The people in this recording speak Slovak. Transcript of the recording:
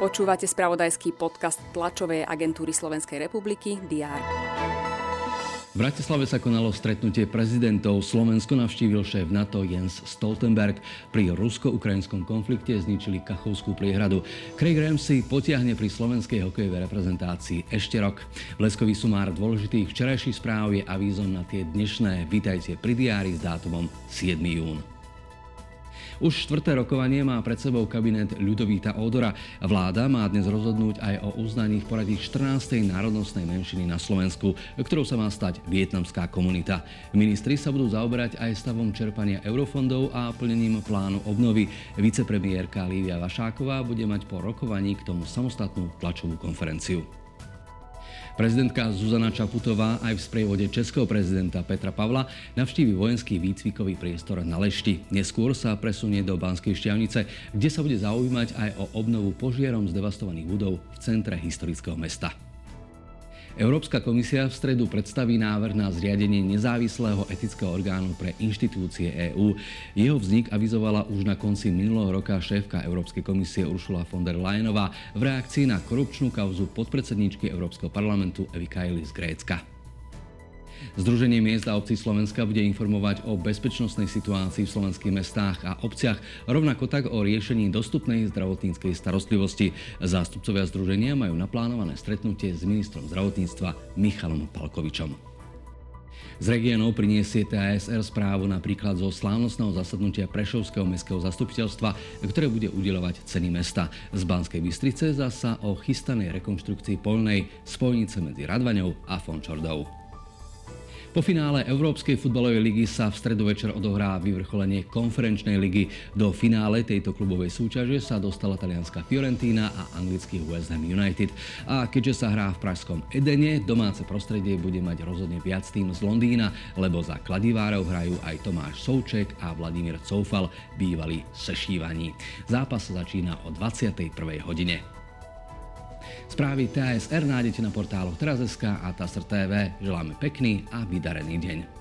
Počúvate spravodajský podcast tlačovej agentúry Slovenskej republiky DR. V Bratislave sa konalo stretnutie prezidentov. Slovensko navštívil šéf NATO Jens Stoltenberg. Pri rusko-ukrajinskom konflikte zničili Kachovskú priehradu. Craig Ramsey potiahne pri slovenskej hokejovej reprezentácii ešte rok. Bleskový sumár dôležitých včerajších správ je avízom na tie dnešné. Vítajte pri diári s dátumom 7. jún. Už štvrté rokovanie má pred sebou kabinet Ľudovíta Ódora. Vláda má dnes rozhodnúť aj o uznaní v poradí 14. národnostnej menšiny na Slovensku, ktorou sa má stať vietnamská komunita. Ministri sa budú zaoberať aj stavom čerpania eurofondov a plnením plánu obnovy. Vicepremiérka Lívia Vašáková bude mať po rokovaní k tomu samostatnú tlačovú konferenciu. Prezidentka Zuzana Čaputová aj v sprievode českého prezidenta Petra Pavla navštívi vojenský výcvikový priestor na Lešti. Neskôr sa presunie do Banskej šťavnice, kde sa bude zaujímať aj o obnovu požierom zdevastovaných budov v centre historického mesta. Európska komisia v stredu predstaví návrh na zriadenie nezávislého etického orgánu pre inštitúcie EÚ. Jeho vznik avizovala už na konci minulého roka šéfka Európskej komisie Ursula von der Leyenová v reakcii na korupčnú kauzu podpredsedničky Európskeho parlamentu Evy Kaili z Grécka. Združenie miest a obcí Slovenska bude informovať o bezpečnostnej situácii v slovenských mestách a obciach, rovnako tak o riešení dostupnej zdravotníckej starostlivosti. Zástupcovia združenia majú naplánované stretnutie s ministrom zdravotníctva Michalom Palkovičom. Z regiónov priniesie TASR správu napríklad zo slávnostného zasadnutia Prešovského mestského zastupiteľstva, ktoré bude udelovať ceny mesta. Z Banskej Bystrice zasa o chystanej rekonštrukcii polnej spojnice medzi Radvaňou a Fončordou. Po finále Európskej futbalovej ligy sa v stredu večer odohrá vyvrcholenie konferenčnej ligy. Do finále tejto klubovej súťaže sa dostala talianská Fiorentína a anglický West Ham United. A keďže sa hrá v pražskom Edene, domáce prostredie bude mať rozhodne viac tým z Londýna, lebo za kladivárov hrajú aj Tomáš Souček a Vladimír Coufal, bývalí sešívaní. Zápas sa začína o 21. hodine. Správy TASR nájdete na portáloch teraz.sk a TASR TV. Želáme pekný a vydarený deň.